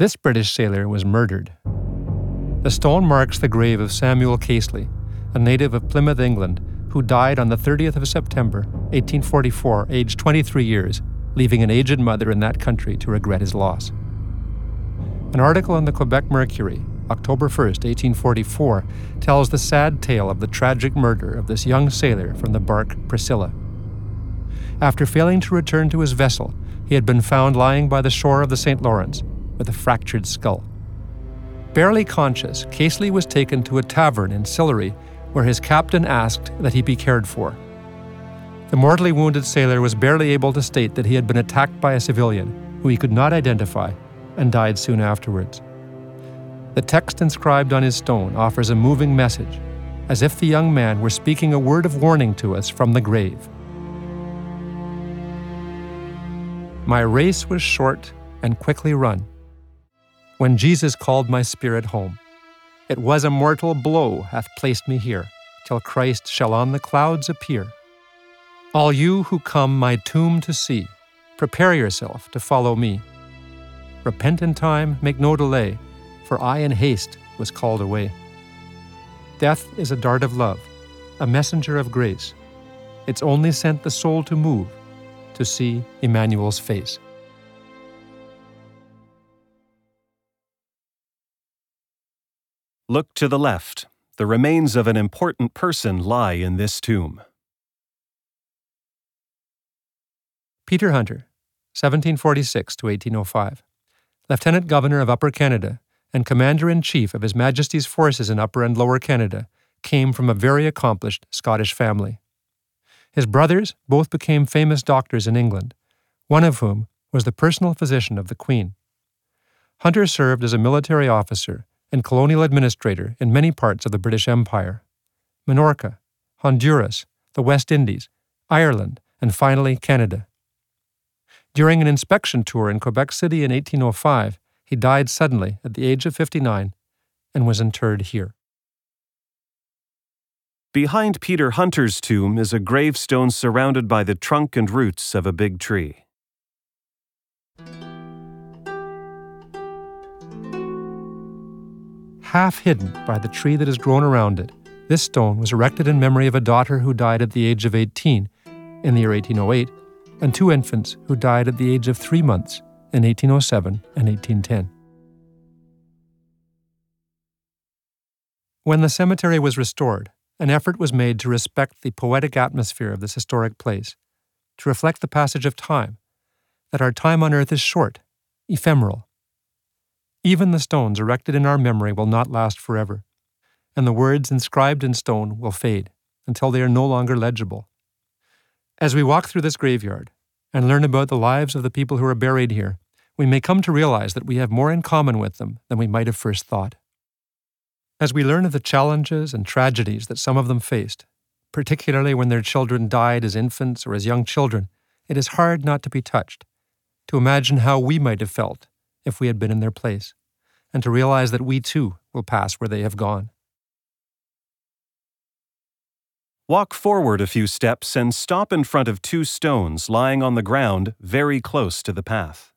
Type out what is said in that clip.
This British sailor was murdered. The stone marks the grave of Samuel Casely, a native of Plymouth, England, who died on the 30th of September, 1844, aged 23 years, leaving an aged mother in that country to regret his loss. An article in the Quebec Mercury, October 1, 1844, tells the sad tale of the tragic murder of this young sailor from the bark Priscilla. After failing to return to his vessel, he had been found lying by the shore of the St. Lawrence with a fractured skull. Barely conscious, Casely was taken to a tavern in Sillery where his captain asked that he be cared for. The mortally wounded sailor was barely able to state that he had been attacked by a civilian who he could not identify and died soon afterwards. The text inscribed on his stone offers a moving message, as if the young man were speaking a word of warning to us from the grave. My race was short and quickly run. When Jesus called my spirit home, it was a mortal blow hath placed me here, till Christ shall on the clouds appear. All you who come my tomb to see, prepare yourself to follow me. Repent in time, make no delay, for I in haste was called away. Death is a dart of love, a messenger of grace. It's only sent the soul to move, to see Emmanuel's face. Look to the left. The remains of an important person lie in this tomb. Peter Hunter, 1746 to 1805. Lieutenant Governor of Upper Canada and Commander in Chief of His Majesty's forces in Upper and Lower Canada, came from a very accomplished Scottish family. His brothers both became famous doctors in England, one of whom was the personal physician of the Queen. Hunter served as a military officer and colonial administrator in many parts of the British Empire Minorca, Honduras, the West Indies, Ireland, and finally Canada. During an inspection tour in Quebec City in 1805, he died suddenly at the age of 59 and was interred here. Behind Peter Hunter's tomb is a gravestone surrounded by the trunk and roots of a big tree. Half hidden by the tree that has grown around it, this stone was erected in memory of a daughter who died at the age of 18 in the year 1808 and two infants who died at the age of three months in 1807 and 1810. When the cemetery was restored, an effort was made to respect the poetic atmosphere of this historic place, to reflect the passage of time, that our time on earth is short, ephemeral. Even the stones erected in our memory will not last forever, and the words inscribed in stone will fade until they are no longer legible. As we walk through this graveyard and learn about the lives of the people who are buried here, we may come to realize that we have more in common with them than we might have first thought. As we learn of the challenges and tragedies that some of them faced, particularly when their children died as infants or as young children, it is hard not to be touched, to imagine how we might have felt if we had been in their place, and to realize that we too will pass where they have gone. Walk forward a few steps and stop in front of two stones lying on the ground very close to the path.